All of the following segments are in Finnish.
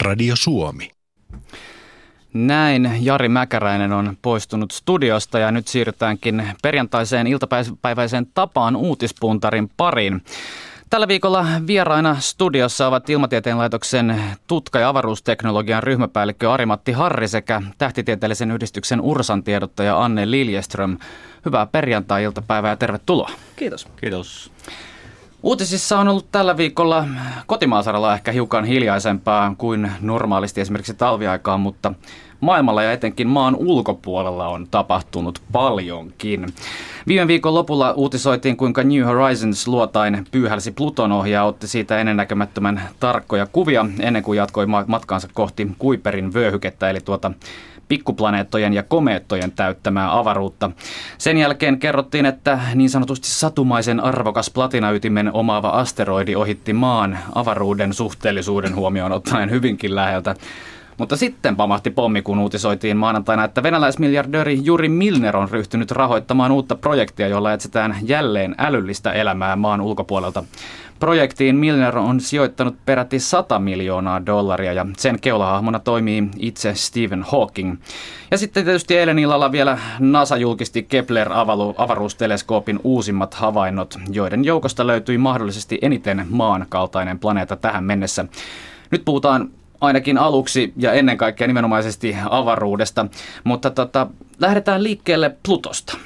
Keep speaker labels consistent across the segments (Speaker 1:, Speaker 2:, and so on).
Speaker 1: Radio Suomi.
Speaker 2: Näin Jari Mäkäräinen on poistunut studiosta ja nyt siirrytäänkin perjantaiseen iltapäiväiseen tapaan uutispuntarin pariin. Tällä viikolla vieraina studiossa ovat Ilmatieteen laitoksen tutka- ja avaruusteknologian ryhmäpäällikkö Arimatti Harri sekä tähtitieteellisen yhdistyksen Ursan tiedottaja Anne Liljeström. Hyvää perjantai-iltapäivää ja tervetuloa.
Speaker 3: Kiitos.
Speaker 4: Kiitos.
Speaker 2: Uutisissa on ollut tällä viikolla kotimaasaralla ehkä hiukan hiljaisempaa kuin normaalisti esimerkiksi talviaikaan, mutta maailmalla ja etenkin maan ulkopuolella on tapahtunut paljonkin. Viime viikon lopulla uutisoitiin, kuinka New Horizons luotain pyyhälsi Pluton ohjaa otti siitä ennennäkemättömän tarkkoja kuvia ennen kuin jatkoi matkaansa kohti Kuiperin vyöhykettä, eli tuota pikkuplaneettojen ja komeettojen täyttämää avaruutta. Sen jälkeen kerrottiin, että niin sanotusti satumaisen arvokas platinaytimen omaava asteroidi ohitti maan avaruuden suhteellisuuden huomioon ottaen hyvinkin läheltä. Mutta sitten pamahti pommi, kun uutisoitiin maanantaina, että venäläismiljardööri Juri Milner on ryhtynyt rahoittamaan uutta projektia, jolla etsitään jälleen älyllistä elämää maan ulkopuolelta. Projektiin Milner on sijoittanut peräti 100 miljoonaa dollaria ja sen keulahahmona toimii itse Stephen Hawking. Ja sitten tietysti eilen illalla vielä NASA julkisti Kepler-avaruusteleskoopin uusimmat havainnot, joiden joukosta löytyi mahdollisesti eniten maan kaltainen planeetta tähän mennessä. Nyt puhutaan ainakin aluksi ja ennen kaikkea nimenomaisesti avaruudesta. Mutta tota, lähdetään liikkeelle Plutosta.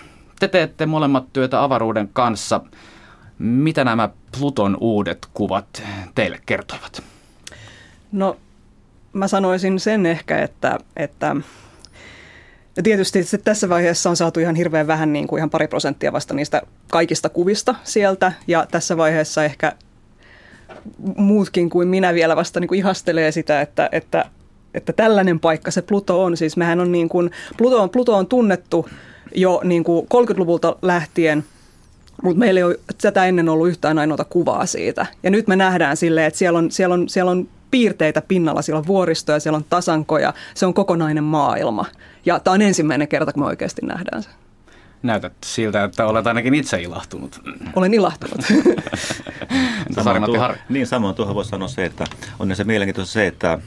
Speaker 2: Te teette molemmat työtä avaruuden kanssa. Mitä nämä Pluton uudet kuvat teille kertoivat?
Speaker 3: No mä sanoisin sen ehkä, että, että ja tietysti tässä vaiheessa on saatu ihan hirveän vähän, niin kuin ihan pari prosenttia vasta niistä kaikista kuvista sieltä. Ja tässä vaiheessa ehkä muutkin kuin minä vielä vasta niin kuin ihastelee sitä, että, että, että tällainen paikka se Pluto on. Siis mehän on niin kuin, Pluto on, Pluto on tunnettu jo niin kuin 30-luvulta lähtien, mutta meillä ei ole tätä ennen ollut yhtään ainoata kuvaa siitä. Ja nyt me nähdään silleen, että siellä on, siellä on, siellä on piirteitä pinnalla, siellä on vuoristoja, siellä on tasankoja, se on kokonainen maailma. Ja tämä on ensimmäinen kerta, kun me oikeasti nähdään se
Speaker 2: näytät siltä, että olet ainakin itse ilahtunut.
Speaker 3: Olen ilahtunut.
Speaker 4: samoin tuo, niin samoin tuohon voisi sanoa se, että on se mielenkiintoista se, että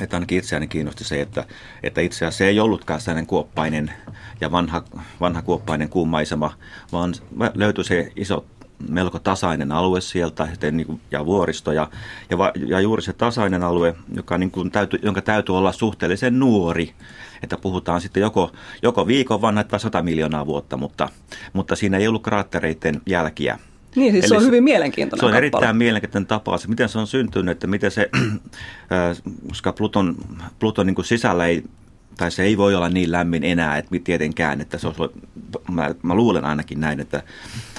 Speaker 4: että ainakin itseäni kiinnosti se, että, että itse asiassa se ei ollutkaan sellainen kuoppainen ja vanha, vanha kuoppainen kuumaisema, vaan löytyi se iso melko tasainen alue sieltä niin ja vuoristo ja, ja, ja juuri se tasainen alue, joka niin kuin täytyy, jonka täytyy olla suhteellisen nuori, että puhutaan sitten joko, joko viikon vanha tai 100 miljoonaa vuotta, mutta, mutta siinä ei ollut kraattereiden jälkiä.
Speaker 3: Niin, siis Eli se on hyvin mielenkiintoinen
Speaker 4: Se on
Speaker 3: kappale.
Speaker 4: erittäin mielenkiintoinen tapaus. Miten se on syntynyt, että miten se, koska Pluton, Pluton niin kuin sisällä ei tai se ei voi olla niin lämmin enää, että tietenkään, että se olisi, mä, mä luulen ainakin näin, että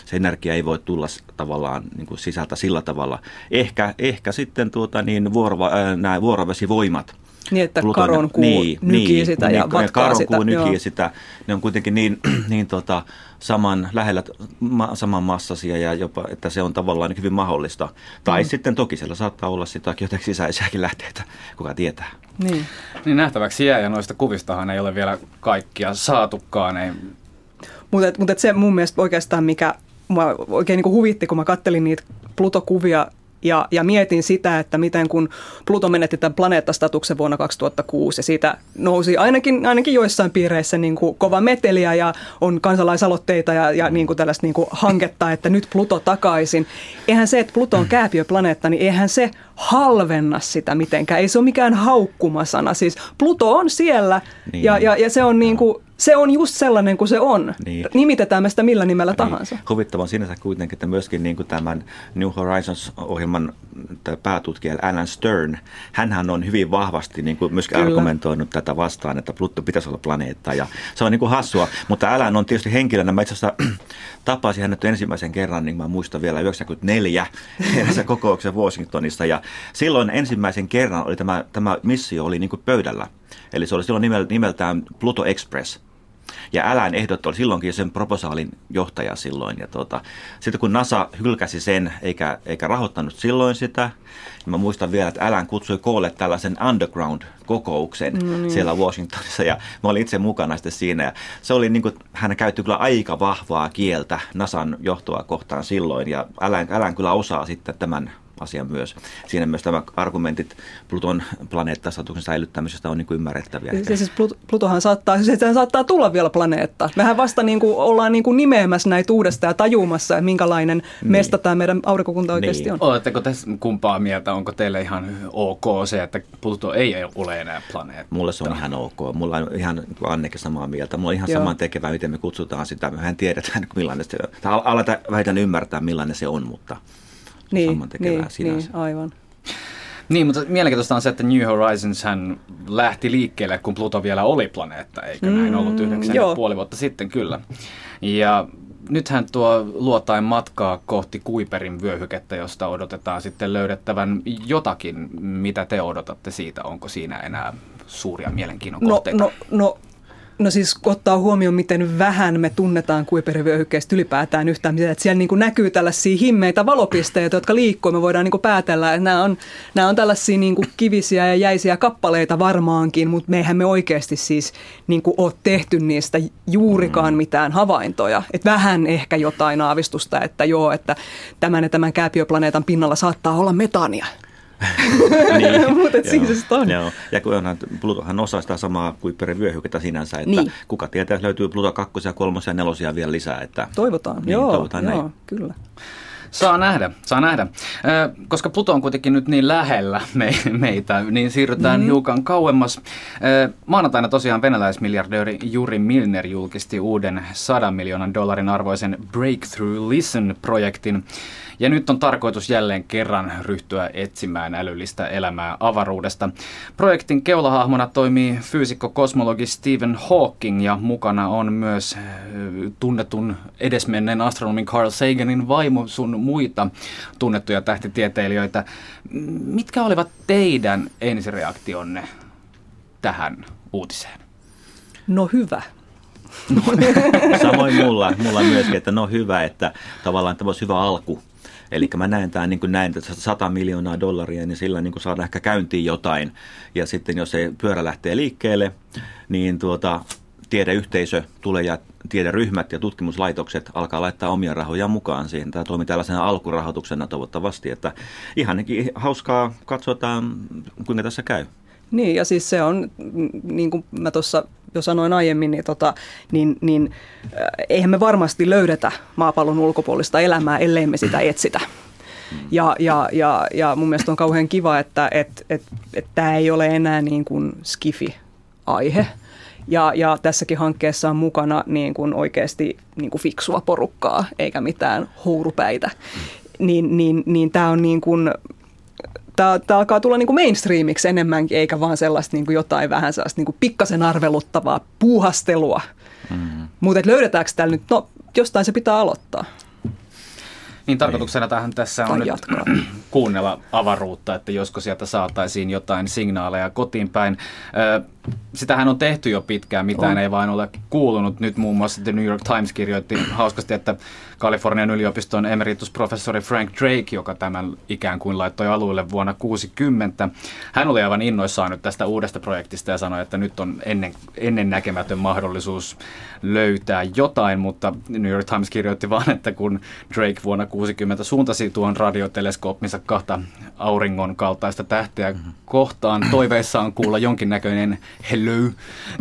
Speaker 4: se energia ei voi tulla tavallaan niin kuin sisältä sillä tavalla. Ehkä, ehkä sitten tuota, niin vuorova, äh, nämä vuorovesivoimat,
Speaker 3: niin, että Pluton, karon kuu niin, nykii niin, sitä ja niin, karon sitä.
Speaker 4: kuu nykii joo. sitä. Ne on kuitenkin niin, niin tota, saman lähellä, ma, saman massasia ja jopa, että se on tavallaan niin hyvin mahdollista. Tai mm. sitten toki siellä saattaa olla sitä jotenkin sisäisiäkin lähteitä, kuka tietää.
Speaker 2: Niin. niin nähtäväksi jää ja noista kuvistahan ei ole vielä kaikkia saatukaan. Ei...
Speaker 3: Mutta mut se mun mielestä oikeastaan mikä mua oikein niin kuin huvitti, kun mä kattelin niitä Pluto-kuvia ja, ja mietin sitä, että miten kun Pluto menetti tämän planeettastatuksen vuonna 2006 ja siitä nousi ainakin, ainakin joissain piireissä niin kuin kova meteliä ja on kansalaisaloitteita ja, ja niin kuin tällaista niin kuin hanketta, että nyt Pluto takaisin. Eihän se, että Pluto on kääpiöplaneetta, niin eihän se halvenna sitä mitenkään. Ei se ole mikään haukkumasana. Siis Pluto on siellä niin. ja, ja, ja se on niin kuin se on just sellainen kuin se on. Niin. Nimitetään me sitä millä nimellä niin. tahansa.
Speaker 4: Huvittavaa sinänsä kuitenkin, että myöskin niin kuin tämän New Horizons-ohjelman päätutkija Alan Stern, hän on hyvin vahvasti niin kuin myöskin Kyllä. argumentoinut tätä vastaan, että Pluto pitäisi olla planeetta. Ja se on niin kuin hassua, mutta Alan on tietysti henkilönä, mä itse asiassa tapasin hänet ensimmäisen kerran, niin mä muistan vielä 94 erässä kokouksen Washingtonissa. Ja silloin ensimmäisen kerran oli tämä, tämä missio oli niin kuin pöydällä. Eli se oli silloin nimeltään Pluto Express. Ja Älän ehdot oli silloinkin sen proposaalin johtaja silloin. Ja tuota, sitten kun NASA hylkäsi sen eikä, eikä rahoittanut silloin sitä, niin mä muistan vielä, että Älän kutsui koolle tällaisen underground-kokouksen no niin. siellä Washingtonissa. Ja mä olin itse mukana sitten siinä. Ja se oli niin kuin, hän käytti kyllä aika vahvaa kieltä NASAn johtoa kohtaan silloin. Ja Älän, Älän kyllä osaa sitten tämän asia myös. Siinä myös tämä argumentit Pluton planeettastatuksen säilyttämisestä on niin kuin ymmärrettäviä.
Speaker 3: Se, siis Plutohan saattaa, siis sehän saattaa tulla vielä planeetta. Mehän vasta niin kuin ollaan niin kuin nimeämässä näitä uudestaan ja tajumassa, että minkälainen niin. mesta tämä meidän aurinkokunta oikeasti niin. on.
Speaker 2: Oletteko tässä kumpaa mieltä? Onko teille ihan ok se, että Pluto ei ole enää planeetta?
Speaker 4: Mulle se on ihan ok. Mulla on ihan niin Anneke samaa mieltä. Mulla on ihan saman tekevää, miten me kutsutaan sitä. Mehän tiedetään, millainen se on. Aletaan vähitellen ymmärtää, millainen se on, mutta
Speaker 3: niin, niin, niin, aivan.
Speaker 2: Niin, mutta mielenkiintoista on se, että New Horizons hän lähti liikkeelle, kun Pluto vielä oli planeetta, eikö mm, näin ollut yhdeksän ja puoli vuotta sitten, kyllä. Ja nythän tuo luotain matkaa kohti Kuiperin vyöhykettä, josta odotetaan sitten löydettävän jotakin. Mitä te odotatte siitä? Onko siinä enää suuria mielenkiinnon
Speaker 3: no,
Speaker 2: kohteita?
Speaker 3: No, no No siis ottaa huomioon, miten vähän me tunnetaan kuiperivyöhykkeestä ylipäätään yhtään, että siellä niin kuin näkyy tällaisia himmeitä valopisteitä, jotka liikkuu. Me voidaan niin kuin päätellä, että nämä on, nämä on tällaisia niin kuin kivisiä ja jäisiä kappaleita varmaankin, mutta meihän me oikeasti siis niin kuin ole tehty niistä juurikaan mm. mitään havaintoja. Että vähän ehkä jotain aavistusta, että joo, että tämän ja tämän kääpiöplaneetan pinnalla saattaa olla metania niin, Mutta siis on. Joo.
Speaker 4: Ja kun onhan, Plutohan osaa sitä samaa kuin vyöhykettä sinänsä, että niin. kuka tietää, että löytyy Pluto 2, 3 ja 4 vielä lisää. Että,
Speaker 3: toivotaan, niin, joo, toivotaan joo, näin. kyllä.
Speaker 2: Saa nähdä, saa nähdä. Koska Pluto on kuitenkin nyt niin lähellä meitä, niin siirrytään mm-hmm. hiukan kauemmas. Maanantaina tosiaan venäläismiljardööri Juri Milner julkisti uuden 100 miljoonan dollarin arvoisen Breakthrough Listen-projektin, ja nyt on tarkoitus jälleen kerran ryhtyä etsimään älyllistä elämää avaruudesta. Projektin keulahahmona toimii fyysikko-kosmologi Stephen Hawking ja mukana on myös äh, tunnetun edesmenneen astronomin Carl Saganin vaimo sun muita tunnettuja tähtitieteilijöitä. Mitkä olivat teidän ensireaktionne tähän uutiseen?
Speaker 3: No hyvä.
Speaker 4: No, samoin mulla, mulla myöskin, että no hyvä, että tavallaan tämä olisi hyvä alku Eli mä näen tämän niin kuin näin, että 100 miljoonaa dollaria, niin sillä niin kuin saadaan ehkä käyntiin jotain. Ja sitten jos se pyörä lähtee liikkeelle, niin tuota, tiedeyhteisö tulee ja tiederyhmät ja tutkimuslaitokset alkaa laittaa omia rahoja mukaan siihen. Tämä toimii tällaisena alkurahoituksena toivottavasti, että ihan hauskaa katsotaan, kuinka tässä käy.
Speaker 3: Niin, ja siis se on, niin kuin mä tuossa jo sanoin aiemmin, niin, tota, niin, niin äh, eihän me varmasti löydetä maapallon ulkopuolista elämää, ellei me sitä etsitä. Ja, ja, ja, ja mun mielestä on kauhean kiva, että et, et, et tämä ei ole enää niin kuin skifi-aihe. Ja, ja tässäkin hankkeessa on mukana niin kuin oikeasti niin kuin fiksua porukkaa, eikä mitään hourupäitä. Niin, niin, niin tämä on niin kuin, tämä, tämä alkaa tulla niin kuin mainstreamiksi enemmänkin, eikä vaan sellaista niin kuin jotain vähän sellaista niin kuin pikkasen arveluttavaa puuhastelua. Mm-hmm. Mutta löydetäänkö täällä nyt, no jostain se pitää aloittaa.
Speaker 2: Niin tarkoituksena tähän tässä on nyt kuunnella avaruutta, että josko sieltä saataisiin jotain signaaleja kotiin päin. Sitähän on tehty jo pitkään, mitään on. ei vain ole kuulunut. Nyt muun muassa The New York Times kirjoitti hauskasti, että Kalifornian yliopiston emeritusprofessori Frank Drake, joka tämän ikään kuin laittoi alueelle vuonna 60, hän oli aivan innoissaan nyt tästä uudesta projektista ja sanoi, että nyt on ennen, ennen näkemätön mahdollisuus löytää jotain, mutta New York Times kirjoitti vaan, että kun Drake vuonna 60 suuntasi tuon radioteleskoopinsa kahta auringon kaltaista tähteä mm-hmm. kohtaan toiveissaan kuulla jonkinnäköinen hello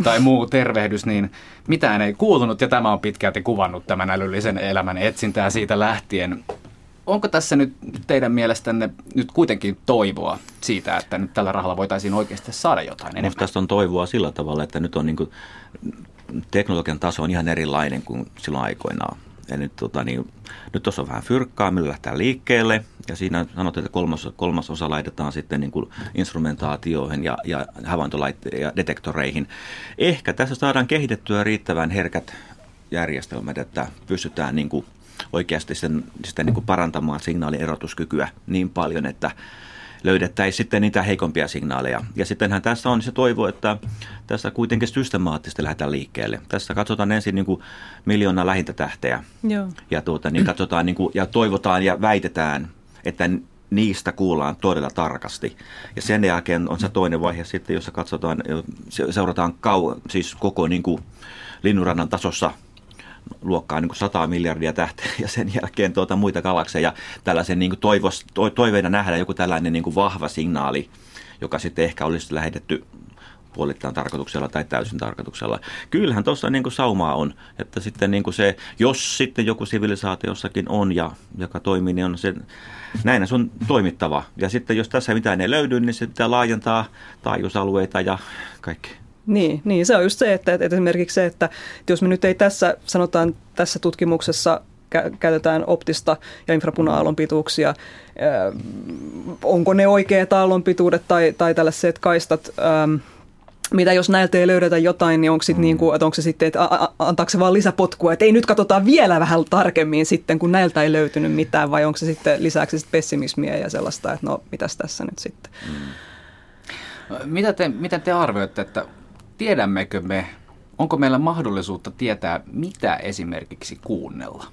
Speaker 2: tai muu tervehdys, niin mitään ei kuulunut ja tämä on pitkälti kuvannut tämän älyllisen elämän etsintää siitä lähtien. Onko tässä nyt teidän mielestänne nyt kuitenkin toivoa siitä, että nyt tällä rahalla voitaisiin oikeasti saada jotain enemmän? Minusta
Speaker 4: tästä on toivoa sillä tavalla, että nyt on niin kuin, teknologian taso on ihan erilainen kuin silloin aikoinaan. Ja nyt, tota, niin, nyt on vähän fyrkkaa, millä lähtee liikkeelle. Ja siinä sanotaan, että kolmas, kolmas osa laitetaan sitten niin kuin instrumentaatioihin ja, ja havaintolaitteisiin ja detektoreihin. Ehkä tässä saadaan kehitettyä riittävän herkät järjestelmät, että pystytään niin kuin oikeasti sitten, sitten niin kuin parantamaan signaalin erotuskykyä niin paljon, että löydettäisiin sitten niitä heikompia signaaleja. Ja sittenhän tässä on se toivo, että tässä kuitenkin systemaattisesti lähdetään liikkeelle. Tässä katsotaan ensin niin kuin miljoona lähintätähteä Joo. Ja, tuota, niin katsotaan niin kuin, ja toivotaan ja väitetään, että niistä kuullaan todella tarkasti. Ja sen jälkeen on se toinen vaihe sitten, jossa katsotaan, seurataan kau, siis koko niin kuin linnunrannan tasossa luokkaa niin kuin 100 miljardia tähteä ja sen jälkeen tuota muita galakseja tällaisen niin kuin toivos, to, toiveena nähdä joku tällainen niin kuin vahva signaali, joka sitten ehkä olisi lähetetty puolittain tarkoituksella tai täysin tarkoituksella. Kyllähän tuossa niin kuin saumaa on, että sitten niin kuin se, jos sitten joku sivilisaatiossakin on ja joka toimii, niin on se, näin se on toimittava. Ja sitten jos tässä mitään ei löydy, niin se pitää laajentaa taajuusalueita ja kaikki.
Speaker 3: Niin, niin, se on just se, että, että esimerkiksi se, että, että jos me nyt ei tässä, sanotaan tässä tutkimuksessa käytetään optista ja infrapuna-aallon pituuksia. Onko ne oikeat aallonpituudet tai, tai tällaiset kaistat, mitä jos näiltä ei löydetä jotain, niin onko, sit mm. niin kuin, että onko se sitten, että antaako se vaan lisäpotkua, että ei nyt katsotaan vielä vähän tarkemmin sitten, kun näiltä ei löytynyt mitään, vai onko se sitten lisäksi sitten pessimismiä ja sellaista, että no mitäs tässä nyt sitten. Mm.
Speaker 2: Mitä te, miten te arvioitte, että tiedämmekö me, onko meillä mahdollisuutta tietää, mitä esimerkiksi kuunnella?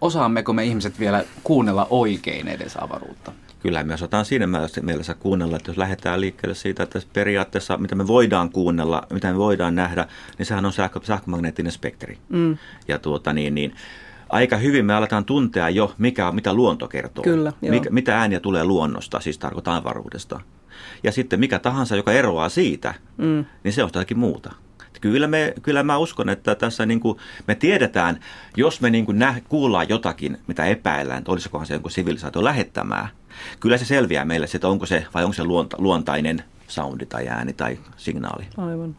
Speaker 2: Osaammeko me ihmiset vielä kuunnella oikein edes avaruutta?
Speaker 4: Kyllä me osataan siinä mielessä kuunnella, että jos lähdetään liikkeelle siitä, että periaatteessa mitä me voidaan kuunnella, mitä me voidaan nähdä, niin sehän on sähkö, sähkömagneettinen spektri. Mm. Ja tuota niin, niin aika hyvin me aletaan tuntea jo, mikä, mitä luonto kertoo.
Speaker 3: Kyllä,
Speaker 4: mikä, mitä ääniä tulee luonnosta, siis tarkoitan avaruudesta. Ja sitten mikä tahansa, joka eroaa siitä, mm. niin se on jotakin muuta. Kyllä, me, kyllä mä uskon, että tässä niin kuin me tiedetään, jos me niin kuin nä, kuullaan jotakin, mitä epäillään, että olisikohan se jonkun sivilisaatio lähettämää, kyllä se selviää meille, että onko se vai onko se luonta, luontainen soundi tai ääni tai signaali.
Speaker 3: Aivan.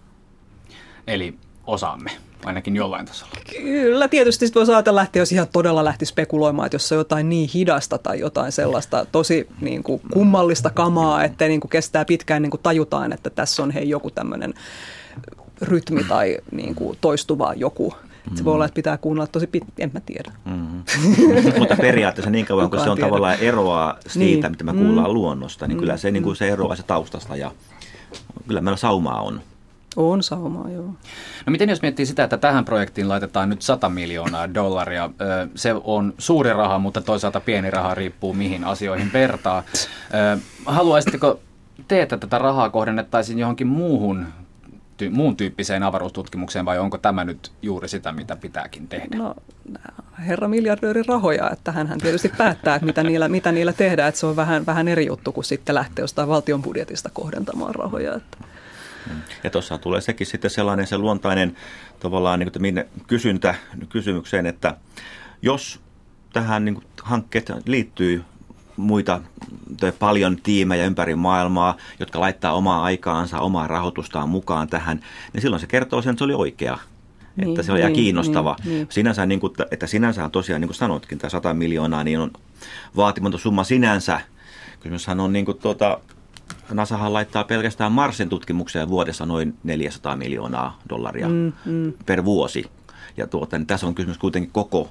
Speaker 2: Eli osaamme ainakin jollain tasolla.
Speaker 3: Kyllä, tietysti sitten voisi ajatella lähteä, jos ihan todella lähti spekuloimaan, että jos se on jotain niin hidasta tai jotain sellaista tosi niin kuin kummallista kamaa, että niin kuin kestää pitkään niin kuin tajutaan, että tässä on hei joku tämmöinen rytmi tai niin kuin toistuva joku. Se voi olla, että pitää kuunnella tosi pitkään, en mä tiedä. Mm-hmm.
Speaker 4: Mutta periaatteessa niin kauan, kun se on tiedä. tavallaan eroa siitä, niin. mitä me kuullaan mm. luonnosta, niin mm. kyllä se, niin kuin se eroaa se taustasta ja kyllä meillä saumaa on.
Speaker 3: On saumaa, joo.
Speaker 2: No miten jos miettii sitä, että tähän projektiin laitetaan nyt 100 miljoonaa dollaria, se on suuri raha, mutta toisaalta pieni raha riippuu mihin asioihin vertaa. Haluaisitteko te, että tätä rahaa kohdennettaisiin johonkin muuhun ty- muun tyyppiseen avaruustutkimukseen vai onko tämä nyt juuri sitä, mitä pitääkin tehdä?
Speaker 3: No, herra miljardöörin rahoja, että hän tietysti päättää, että mitä niillä, mitä niillä tehdään, että se on vähän, vähän eri juttu kuin sitten lähteä jostain valtion budjetista kohdentamaan rahoja. Että.
Speaker 4: Ja tuossa tulee sekin sitten sellainen se luontainen tavallaan niin kuin, kysyntä kysymykseen, että jos tähän niin hankkeet liittyy muita paljon tiimejä ympäri maailmaa, jotka laittaa omaa aikaansa, omaa rahoitustaan mukaan tähän, niin silloin se kertoo sen, että se oli oikea. Niin, että se oli niin, kiinnostava. Niin, niin. Sinänsä, niin kuin, että sinänsä on tosiaan, niin kuin sanoitkin, tämä 100 miljoonaa, niin on vaatimaton summa sinänsä. Kysymyshän on niin kuin, tuota, NASAhan laittaa pelkästään Marsin tutkimukseen vuodessa noin 400 miljoonaa dollaria mm, mm. per vuosi. Ja tuota, niin tässä on kysymys kuitenkin koko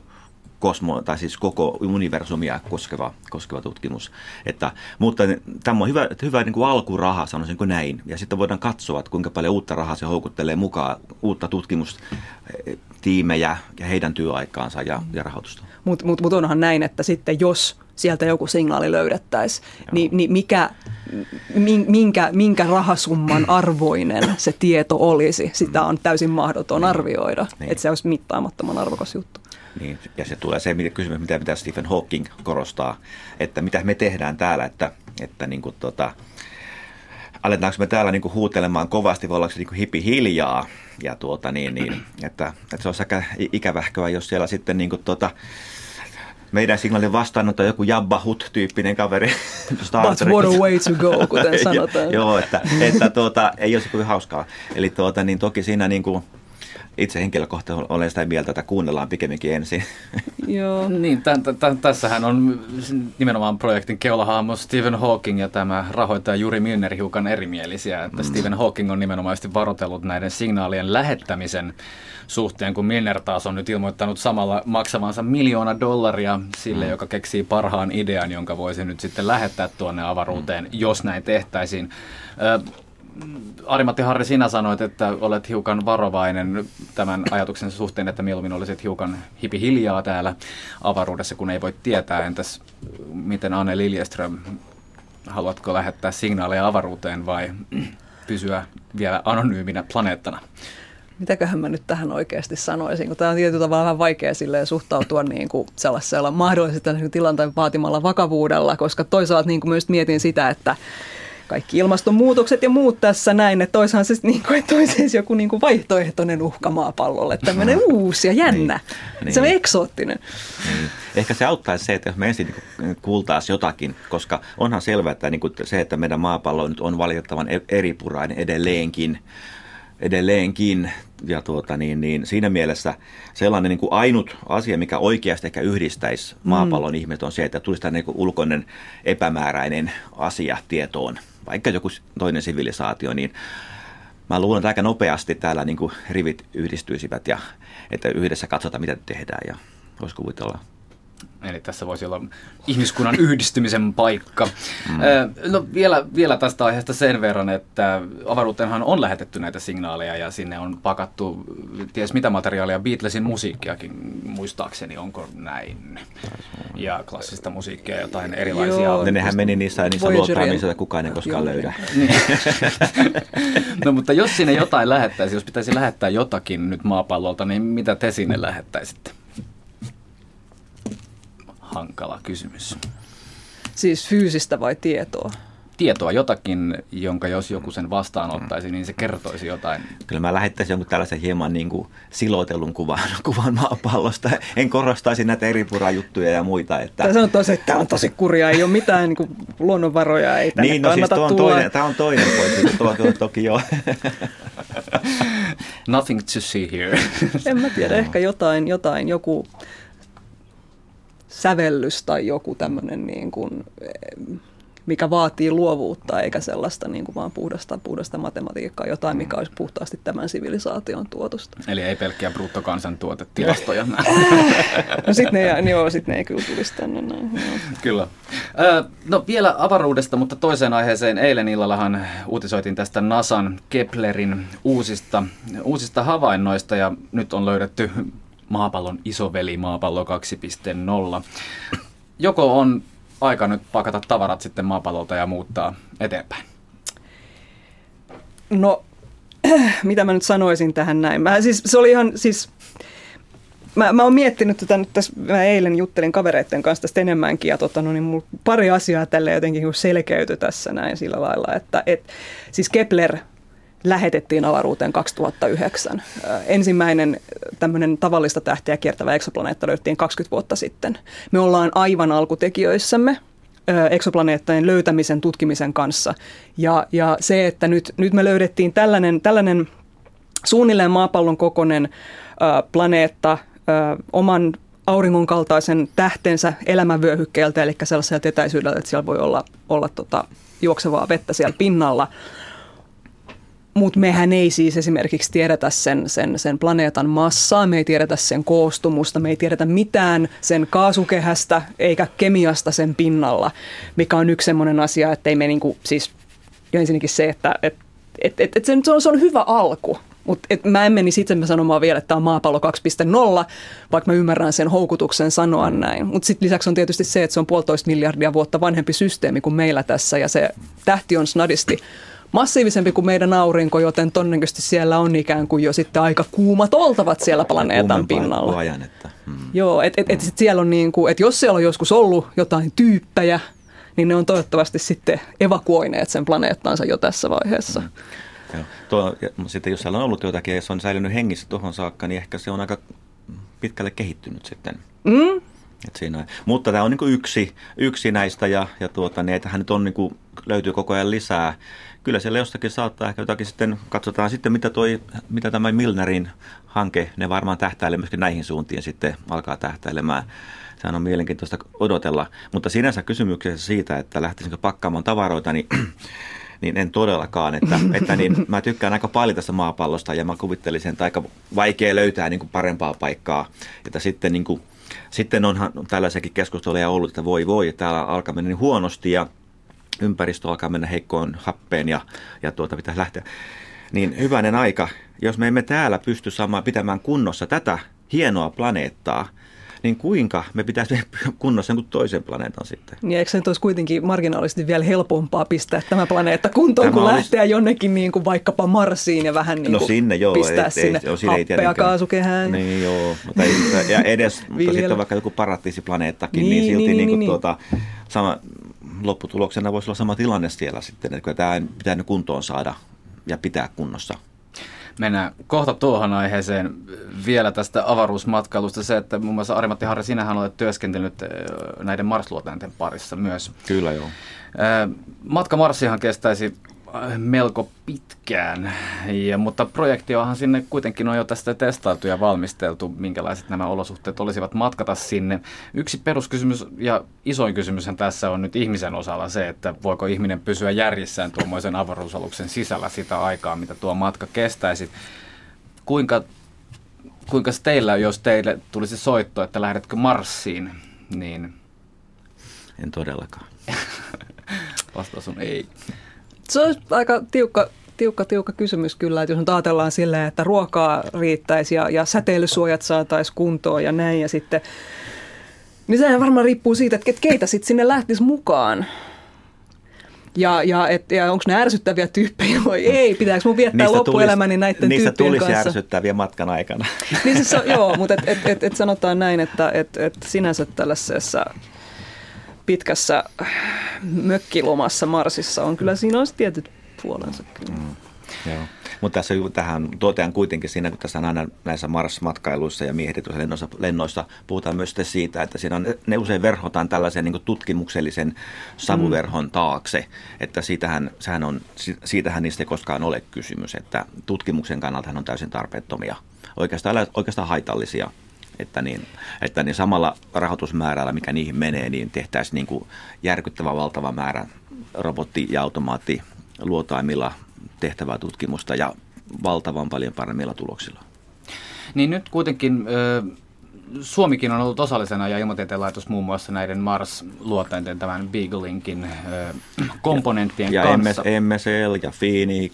Speaker 4: kosmo, tai siis koko universumia koskeva, koskeva tutkimus. Että, mutta tämä on hyvä, hyvä niin kuin alkuraha, sanoisinko näin. Ja sitten voidaan katsoa, että kuinka paljon uutta rahaa se houkuttelee mukaan, uutta tutkimustiimejä ja heidän työaikaansa ja, ja rahoitusta.
Speaker 3: Mutta mut, mut onhan näin, että sitten jos sieltä joku signaali löydettäisiin, niin, niin mikä, minkä, minkä rahasumman arvoinen se tieto olisi, sitä on täysin mahdoton arvioida. Niin. Että se olisi mittaamattoman arvokas juttu.
Speaker 4: Niin, ja se tulee se kysymys, mitä, mitä Stephen Hawking korostaa, että mitä me tehdään täällä, että, että niin kuin tota, aletaanko me täällä niin kuin huutelemaan kovasti vai ollaanko se niin kuin hipi hiljaa. Ja tuota, niin, niin, että, että se on aika ikävähköä, jos siellä sitten niin kuin, tota, meidän signaalin vastaanotto joku Jabba Hut-tyyppinen kaveri.
Speaker 3: But what a way to go, kuten sanotaan.
Speaker 4: Joo, että, että tuota, ei olisi kovin hauskaa. Eli tuota, niin toki siinä niin kuin, itse henkilökohtaisesti olen sitä mieltä, että kuunnellaan pikemminkin ensin.
Speaker 2: Joo. niin, tämän, tämän, tässähän on nimenomaan projektin keulahaamo Stephen Hawking ja tämä rahoittaja Juri Milner hiukan erimielisiä, että mm. Stephen Hawking on nimenomaan varoitellut näiden signaalien lähettämisen suhteen, kun Milner taas on nyt ilmoittanut samalla maksavansa miljoona dollaria sille, mm. joka keksii parhaan idean, jonka voisi nyt sitten lähettää tuonne avaruuteen, mm. jos näin tehtäisiin. Arimatti Harri, sinä sanoit, että olet hiukan varovainen tämän ajatuksen suhteen, että mieluummin olisit hiukan hipi hiljaa täällä avaruudessa, kun ei voi tietää. Entäs miten Anne Liljeström, haluatko lähettää signaaleja avaruuteen vai pysyä vielä anonyyminä planeettana?
Speaker 3: mitäköhän mä nyt tähän oikeasti sanoisin, kun tämä on tietyllä tavalla vähän vaikea silleen suhtautua niin kuin sellaisella mahdollisesti tilanteen vaatimalla vakavuudella, koska toisaalta niin kuin myös mietin sitä, että kaikki ilmastonmuutokset ja muut tässä näin, että toisaan se niin kuin, että olisi joku niin kuin vaihtoehtoinen uhka maapallolle, tämmöinen uusi ja jännä, niin, se on niin. eksoottinen.
Speaker 4: Niin. Ehkä se auttaisi se, että jos me ensin niin kuultaisiin jotakin, koska onhan selvää, että niin kuin se, että meidän maapallo nyt on valitettavan e- eripurainen edelleenkin, edelleenkin. Ja tuota, niin, niin, siinä mielessä sellainen niin kuin ainut asia, mikä oikeasti ehkä yhdistäisi maapallon mm. ihmiset, on se, että tulisi tämä niin ulkoinen epämääräinen asia tietoon vaikka joku toinen sivilisaatio, niin mä luulen, että aika nopeasti täällä niin kuin rivit yhdistyisivät ja että yhdessä katsotaan, mitä tehdään ja voisi kuvitella
Speaker 2: Eli tässä voisi olla ihmiskunnan yhdistymisen paikka. Mm. No vielä, vielä tästä aiheesta sen verran, että avaruuteenhan on lähetetty näitä signaaleja ja sinne on pakattu ties mitä materiaalia, Beatlesin musiikkiakin muistaakseni, onko näin? Ja klassista musiikkia, jotain erilaisia. Joo,
Speaker 4: nehän meni niissä, niissä luottaamissa, että kukaan ei koskaan Joo. löydä. Niin.
Speaker 2: no mutta jos sinne jotain lähettäisiin, jos pitäisi lähettää jotakin nyt maapallolta, niin mitä te sinne lähettäisitte? Hankala kysymys.
Speaker 3: Siis fyysistä vai tietoa?
Speaker 2: Tietoa, jotakin, jonka jos joku sen vastaanottaisi, niin se kertoisi jotain.
Speaker 4: Kyllä mä lähettäisin jonkun tällaisen hieman niin kuin siloitellun kuvan, kuvan maapallosta. En korostaisi näitä eri purajuttuja ja muita. Että...
Speaker 3: Tämä on tosi, tämä on tosi kurja, ei ole mitään niin kuin luonnonvaroja, ei tänne niin, no siis
Speaker 4: on
Speaker 3: tulla.
Speaker 4: toinen, tämä on toinen pointti, tuo, tuo, toki joo.
Speaker 2: Nothing to see here.
Speaker 3: en mä tiedä, ehkä jotain, jotain joku sävellys tai joku tämmöinen niin kuin, mikä vaatii luovuutta eikä sellaista niin kuin vaan puhdasta, puhdasta matematiikkaa, jotain, mikä olisi puhtaasti tämän sivilisaation tuotosta.
Speaker 2: Eli ei pelkkiä bruttokansantuotetilastoja.
Speaker 3: no sitten ne, niin joo, sit ne ei kyllä tulisi tänne näin. Joo.
Speaker 2: Kyllä. no vielä avaruudesta, mutta toiseen aiheeseen. Eilen illallahan uutisoitin tästä NASAn Keplerin uusista, uusista havainnoista ja nyt on löydetty maapallon isoveli maapallo 2.0. Joko on aika nyt pakata tavarat sitten maapallolta ja muuttaa eteenpäin?
Speaker 3: No, mitä mä nyt sanoisin tähän näin? Mä, siis, se oli ihan, siis, mä, mä oon miettinyt tätä nyt tässä, mä eilen juttelin kavereiden kanssa tästä enemmänkin ja tota, no niin mulla pari asiaa tälle jotenkin selkeytyi tässä näin sillä lailla, että et, siis Kepler lähetettiin avaruuteen 2009. Ensimmäinen tämmöinen tavallista tähtiä kiertävä eksoplaneetta löydettiin 20 vuotta sitten. Me ollaan aivan alkutekijöissämme eksoplaneettojen löytämisen, tutkimisen kanssa. Ja, ja se, että nyt, nyt me löydettiin tällainen, tällainen suunnilleen maapallon kokoinen planeetta oman auringon kaltaisen tähtensä elämänvyöhykkeeltä, eli sellaiselta etäisyydeltä, että siellä voi olla, olla tota, juoksevaa vettä siellä pinnalla – mutta mehän ei siis esimerkiksi tiedetä sen, sen, sen planeetan massaa, me ei tiedetä sen koostumusta, me ei tiedetä mitään sen kaasukehästä eikä kemiasta sen pinnalla, mikä on yksi sellainen asia, että ei me niinku, siis jo ensinnäkin se, että et, et, et, et se, on, se on hyvä alku, mutta mä en menisi itse sanomaan vielä, että tämä on maapallo 2.0, vaikka mä ymmärrän sen houkutuksen sanoa näin. Mutta sitten lisäksi on tietysti se, että se on puolitoista miljardia vuotta vanhempi systeemi kuin meillä tässä ja se tähti on snadisti massiivisempi kuin meidän aurinko, joten todennäköisesti siellä on ikään kuin jo sitten aika kuumat oltavat siellä planeetan pinnalla.
Speaker 4: Ajan, että,
Speaker 3: hmm. Joo, että et, et sit siellä on niin kuin, että jos siellä on joskus ollut jotain tyyppejä, niin ne on toivottavasti sitten evakuoineet sen planeettansa jo tässä vaiheessa. Hmm.
Speaker 4: Joo. Tuo, ja sitten jos siellä on ollut jotakin ja se on säilynyt hengissä tuohon saakka, niin ehkä se on aika pitkälle kehittynyt sitten.
Speaker 3: Mm.
Speaker 4: Et siinä, mutta tämä on niin yksi, yksi näistä ja, ja tuota, niin, hän nyt on niin kuin, löytyy koko ajan lisää kyllä siellä jostakin saattaa ehkä jotakin sitten, katsotaan sitten mitä, toi, mitä tämä Milnerin hanke, ne varmaan tähtäilee myöskin näihin suuntiin sitten alkaa tähtäilemään. Sehän on mielenkiintoista odotella, mutta sinänsä kysymyksessä siitä, että lähtisinkö pakkaamaan tavaroita, niin niin en todellakaan. Että, että niin, mä tykkään aika paljon tästä maapallosta ja mä kuvittelisin, että aika vaikea löytää niin kuin parempaa paikkaa. Että sitten, niin kuin, sitten onhan tällaisiakin keskusteluja ollut, että voi voi, täällä alkaa mennä niin huonosti ja ympäristö alkaa mennä heikkoon happeen ja, ja tuota pitäisi lähteä. Niin hyvänen aika, jos me emme täällä pysty saamaan pitämään kunnossa tätä hienoa planeettaa, niin kuinka me pitäisi kunnossa jonkun toisen planeetan sitten?
Speaker 3: Niin eikö se nyt olisi kuitenkin marginaalisesti vielä helpompaa pistää tämä planeetta kuntoon, tämä kun olisi... lähteä jonnekin niin kuin vaikkapa Marsiin ja vähän niin
Speaker 4: no sinne, joo,
Speaker 3: pistää ei, sinne ei, sinne happea kaasukehään.
Speaker 4: Niin joo, mutta, ei, ja edes, mutta sitten on vaikka joku paratiisiplaneettakin, niin, niin silti niin, niin, niin, niin. Tuota, sama, lopputuloksena voisi olla sama tilanne siellä sitten, että tämä pitää kuntoon saada ja pitää kunnossa
Speaker 2: mennään kohta tuohon aiheeseen vielä tästä avaruusmatkailusta. Se, että muun muassa Arimatti Harri, sinähän olet työskentelynyt näiden Mars-luotainten parissa myös.
Speaker 4: Kyllä joo.
Speaker 2: Matka Marsihan kestäisi melko pitkään, ja, mutta projektiohan sinne kuitenkin on jo tästä testailtu ja valmisteltu, minkälaiset nämä olosuhteet olisivat matkata sinne. Yksi peruskysymys ja isoin kysymyshän tässä on nyt ihmisen osalla se, että voiko ihminen pysyä järjissään tuommoisen avaruusaluksen sisällä sitä aikaa, mitä tuo matka kestäisi. Kuinka, kuinka teillä, jos teille tulisi soitto, että lähdetkö Marsiin, niin...
Speaker 4: En todellakaan.
Speaker 2: Vastaus on ei.
Speaker 3: Se olisi aika tiukka, tiukka, tiukka kysymys kyllä, että jos nyt ajatellaan silleen, että ruokaa riittäisi ja, ja säteilysuojat saataisiin kuntoon ja näin ja sitten, niin sehän varmaan riippuu siitä, että keitä sitten sinne lähtisi mukaan. Ja, ja, et, ja onko ne ärsyttäviä tyyppejä vai ei? Pitääkö mun viettää niistä loppuelämäni tulisi, näiden
Speaker 4: niistä
Speaker 3: tyyppien
Speaker 4: tulisi
Speaker 3: kanssa?
Speaker 4: ärsyttäviä matkan aikana.
Speaker 3: niin siis, joo, mutta et, et, et, et sanotaan näin, että et, et sinänsä tällaisessa pitkässä mökkilomassa Marsissa on kyllä siinä on tietyt puolensa kyllä. Mm,
Speaker 4: joo. Mutta tässä tähän totean kuitenkin siinä, kun tässä on aina näissä Mars-matkailuissa ja miehitetyssä lennoissa, lennoissa puhutaan myös siitä, että siinä on, ne usein verhotaan tällaisen niin tutkimuksellisen savuverhon mm. taakse, että siitähän, sehän on, siitähän niistä ei koskaan ole kysymys, että tutkimuksen kannalta on täysin tarpeettomia, oikeastaan, oikeastaan haitallisia että niin, että niin samalla rahoitusmäärällä, mikä niihin menee, niin tehtäisiin niin kuin järkyttävä valtava määrä robotti- ja automaatti luotaimilla tehtävää tutkimusta ja valtavan paljon paremmilla tuloksilla.
Speaker 2: Niin nyt kuitenkin Suomikin on ollut osallisena ja ilmatieteen laitos muun muassa näiden Mars-luotainten tämän Beaglinkin komponenttien
Speaker 4: ja
Speaker 2: kanssa.
Speaker 4: Ja MSL ja Phoenix.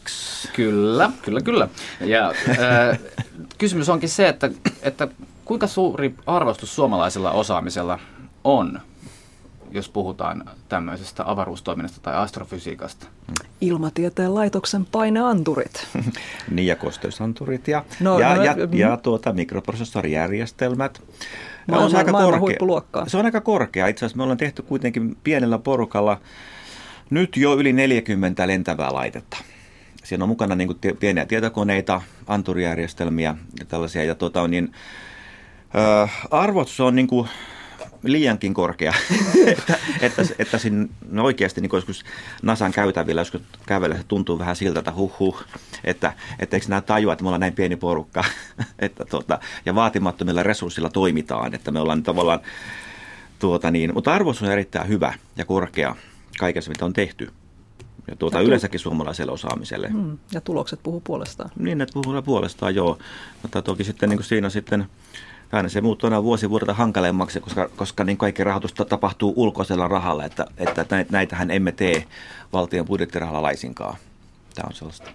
Speaker 2: Kyllä, kyllä, kyllä. Ja kysymys onkin se, että, että Kuinka suuri arvostus suomalaisella osaamisella on, jos puhutaan tämmöisestä avaruustoiminnasta tai astrofysiikasta?
Speaker 3: Ilmatieteen laitoksen paineanturit.
Speaker 4: niin ja kosteusanturit ja, no, ja, no, ja, mm. ja tuota, mikroprosessorijärjestelmät.
Speaker 3: Maailman, on se aika korkea.
Speaker 4: Se on aika korkea. Itse asiassa me ollaan tehty kuitenkin pienellä porukalla nyt jo yli 40 lentävää laitetta. Siinä on mukana niin kuin pieniä tietokoneita, anturijärjestelmiä ja tällaisia. Ja tuota, niin, Öö, arvostus on niin kuin liiankin korkea, että, että, että siinä no oikeasti niin joskus Nasan käytävillä, joskus kävellä se tuntuu vähän siltä, että huh huh, että, että eikö nämä tajua, että me ollaan näin pieni porukka, että tuota, ja vaatimattomilla resurssilla toimitaan, että me ollaan tavallaan, tuota niin, mutta arvostus on erittäin hyvä ja korkea kaikessa, mitä on tehty. Ja tuota, ja tu- yleensäkin suomalaiselle osaamiselle. Mm,
Speaker 3: ja tulokset puhuu puolestaan.
Speaker 4: Niin, että puhuu puolestaan, joo. Mutta toki sitten niin kuin siinä sitten aina se muuttuu aina vuosi vuodelta hankalemmaksi, koska, koska niin kaikki rahoitusta tapahtuu ulkoisella rahalla, että, että näitähän emme tee valtion budjettirahalla laisinkaan. Tämä on sellaista.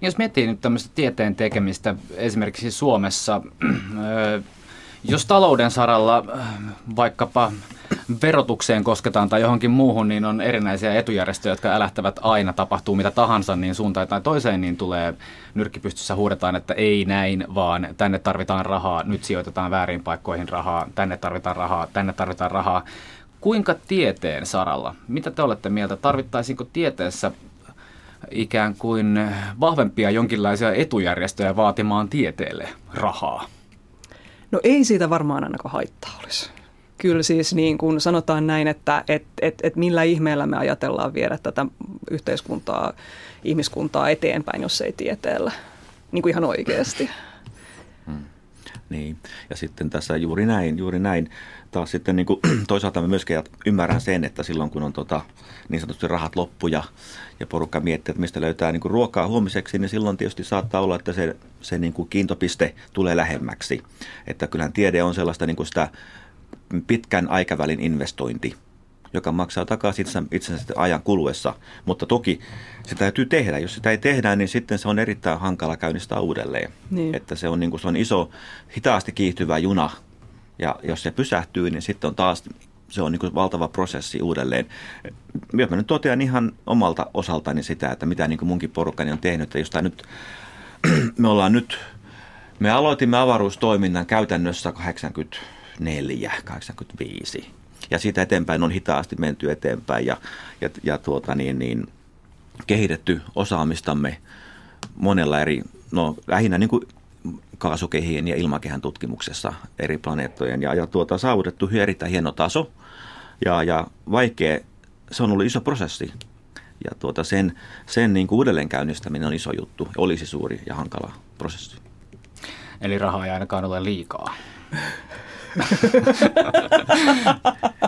Speaker 2: Jos miettii nyt tämmöistä tieteen tekemistä esimerkiksi Suomessa, jos talouden saralla vaikkapa verotukseen kosketaan tai johonkin muuhun, niin on erinäisiä etujärjestöjä, jotka älähtävät aina, tapahtuu mitä tahansa, niin suuntaan tai toiseen, niin tulee nyrkkipystyssä huudetaan, että ei näin, vaan tänne tarvitaan rahaa, nyt sijoitetaan väärin paikkoihin rahaa, tänne tarvitaan rahaa, tänne tarvitaan rahaa. Kuinka tieteen saralla, mitä te olette mieltä, tarvittaisiinko tieteessä ikään kuin vahvempia jonkinlaisia etujärjestöjä vaatimaan tieteelle rahaa?
Speaker 3: No ei siitä varmaan ainakaan haittaa olisi kyllä siis niin kuin sanotaan näin, että et, et, et millä ihmeellä me ajatellaan viedä tätä yhteiskuntaa, ihmiskuntaa eteenpäin, jos ei tieteellä. Niin kuin ihan oikeasti.
Speaker 4: Hmm. Niin, ja sitten tässä juuri näin, juuri näin. Taas sitten niin kuin, toisaalta mä myöskin ymmärrän sen, että silloin kun on tota, niin sanotusti rahat loppu ja, ja porukka miettii, että mistä löytää niin kuin ruokaa huomiseksi, niin silloin tietysti saattaa olla, että se, se niin kuin kiintopiste tulee lähemmäksi. Että kyllähän tiede on sellaista niin kuin sitä pitkän aikavälin investointi, joka maksaa takaisin itsensä ajan kuluessa. Mutta toki se täytyy tehdä. Jos sitä ei tehdä, niin sitten se on erittäin hankala käynnistää uudelleen. Niin. Että se on, niin kuin, se on iso, hitaasti kiihtyvä juna, Ja jos se pysähtyy, niin sitten on taas se on niin kuin valtava prosessi uudelleen. Jos mä nyt totean ihan omalta osaltani sitä, että mitä niin kuin munkin porukkani on tehnyt, että jostain nyt, me ollaan nyt, me aloitimme avaruustoiminnan käytännössä 84, 85. Ja siitä eteenpäin on hitaasti menty eteenpäin ja, ja, ja tuota niin, niin, kehitetty osaamistamme monella eri, no lähinnä niin kuin kaasukehien ja ilmakehän tutkimuksessa eri planeettojen ja, ja tuota, saavutettu erittäin hieno taso ja, ja vaikea, se on ollut iso prosessi ja tuota, sen, sen niin kuin uudelleenkäynnistäminen on iso juttu, olisi suuri ja hankala prosessi.
Speaker 2: Eli rahaa ei ainakaan ole liikaa.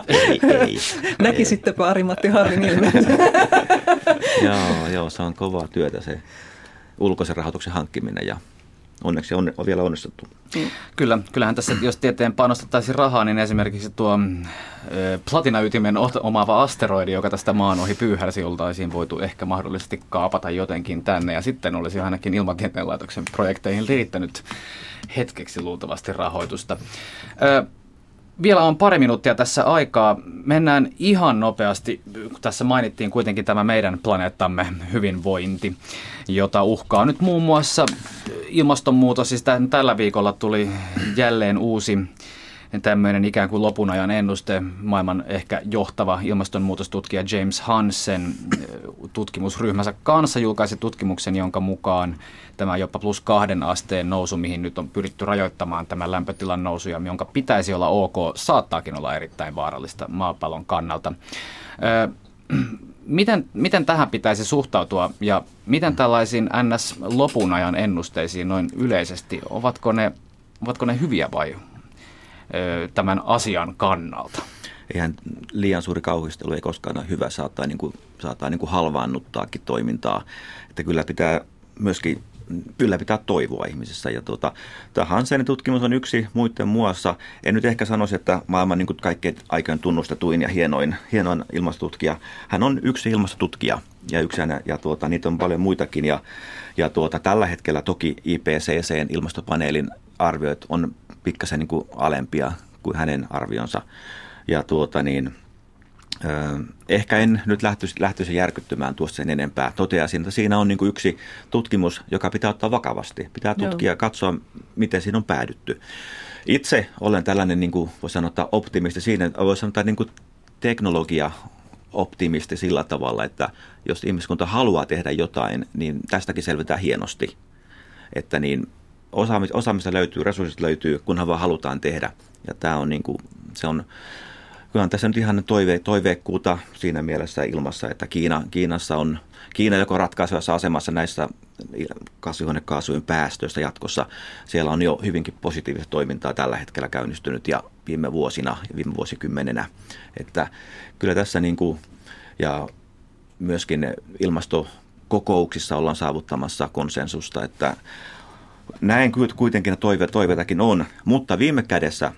Speaker 4: ei, ei.
Speaker 3: Näkisittepä Ari-Matti Harrin
Speaker 4: joo, joo, se on kovaa työtä se ulkoisen rahoituksen hankkiminen ja onneksi on, on vielä onnistuttu.
Speaker 2: Mm. Kyllä, kyllähän tässä, jos tieteen panostettaisiin rahaa, niin esimerkiksi tuo platinaytimen omaava asteroidi, joka tästä maan ohi pyyhärsi, oltaisiin voitu ehkä mahdollisesti kaapata jotenkin tänne, ja sitten olisi ainakin ilmatieteen laitoksen projekteihin riittänyt hetkeksi luultavasti rahoitusta. Vielä on pari minuuttia tässä aikaa. Mennään ihan nopeasti, kun tässä mainittiin kuitenkin tämä meidän planeettamme hyvinvointi, jota uhkaa nyt muun muassa ilmastonmuutos. Siis tällä viikolla tuli jälleen uusi tämmöinen ikään kuin lopun ajan ennuste. Maailman ehkä johtava ilmastonmuutostutkija James Hansen tutkimusryhmänsä kanssa julkaisi tutkimuksen, jonka mukaan tämä jopa plus kahden asteen nousu, mihin nyt on pyritty rajoittamaan tämän lämpötilan nousu, ja jonka pitäisi olla ok, saattaakin olla erittäin vaarallista maapallon kannalta. Miten, miten tähän pitäisi suhtautua ja miten tällaisiin NS-lopun ajan ennusteisiin noin yleisesti, ovatko ne, ovatko ne hyviä vai tämän asian kannalta?
Speaker 4: Eihän liian suuri kauhistelu ei koskaan ole hyvä, saattaa, niin kuin, saattaa niin kuin halvaannuttaakin toimintaa. Että kyllä pitää myöskin ylläpitää toivoa ihmisissä. Ja tuota, tämä Hansenin tutkimus on yksi muiden muassa. En nyt ehkä sanoisi, että maailman niin kaikkein aikojen tunnustetuin ja hienoin, hienoin ilmastotutkija. Hän on yksi ilmastotutkija ja, yksi, ja tuota, niitä on paljon muitakin. Ja, ja tuota, tällä hetkellä toki IPCCn ilmastopaneelin arvioit on pikkasen niin kuin alempia kuin hänen arvionsa. Ja tuota niin, Ehkä en nyt lähtöisi, lähtöisi järkyttymään tuossa sen enempää. Toteaisin, että siinä on niin kuin yksi tutkimus, joka pitää ottaa vakavasti. Pitää tutkia ja katsoa, miten siinä on päädytty. Itse olen tällainen, niin kuin voi sanoa, optimisti siinä, voi sanoa niin kuin teknologia optimisti sillä tavalla, että jos ihmiskunta haluaa tehdä jotain, niin tästäkin selvitään hienosti. Että niin osaamista löytyy, resurssit löytyy, kunhan vaan halutaan tehdä. Ja tämä on niin kuin, se on kyllä tässä nyt ihan toive, toiveikkuutta siinä mielessä ilmassa, että Kiina, Kiinassa on Kiina joko ratkaisevassa asemassa näissä kasvihuonekaasujen päästöistä jatkossa. Siellä on jo hyvinkin positiivista toimintaa tällä hetkellä käynnistynyt ja viime vuosina viime vuosikymmenenä. Että kyllä tässä niin kuin, ja myöskin ilmastokokouksissa ollaan saavuttamassa konsensusta, että näin kuitenkin toive, toiveitakin on, mutta viime kädessä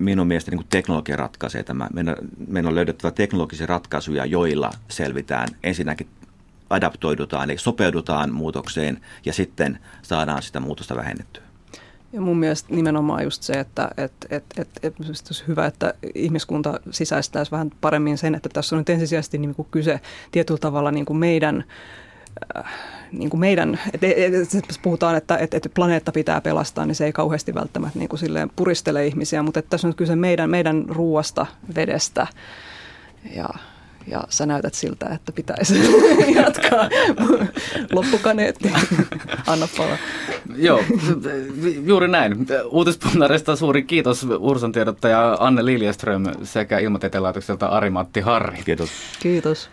Speaker 4: minun mielestä niin teknologia ratkaisee tämä. Meidän, on löydettävä teknologisia ratkaisuja, joilla selvitään. Ensinnäkin adaptoidutaan, eli sopeudutaan muutokseen ja sitten saadaan sitä muutosta vähennettyä.
Speaker 3: Ja mun mielestä nimenomaan just se, että et, et, et, et, olisi hyvä, että ihmiskunta sisäistäisi vähän paremmin sen, että tässä on nyt ensisijaisesti niin kuin kyse tietyllä tavalla niin kuin meidän niin kuin meidän, että et, et, et, puhutaan, että et, et planeetta pitää pelastaa, niin se ei kauheasti välttämättä niin kuin silleen puristele ihmisiä, mutta että tässä on kyse meidän, meidän ruuasta, vedestä ja ja sä näytät siltä, että pitäisi jatkaa loppukaneetti. Anna palaa.
Speaker 2: Joo, juuri näin. Uutispuntarista suuri kiitos Urson tiedottaja Anne Liljeström sekä Ilmatieteen laitokselta Ari-Matti Harri.
Speaker 4: Kiitos.
Speaker 3: Kiitos.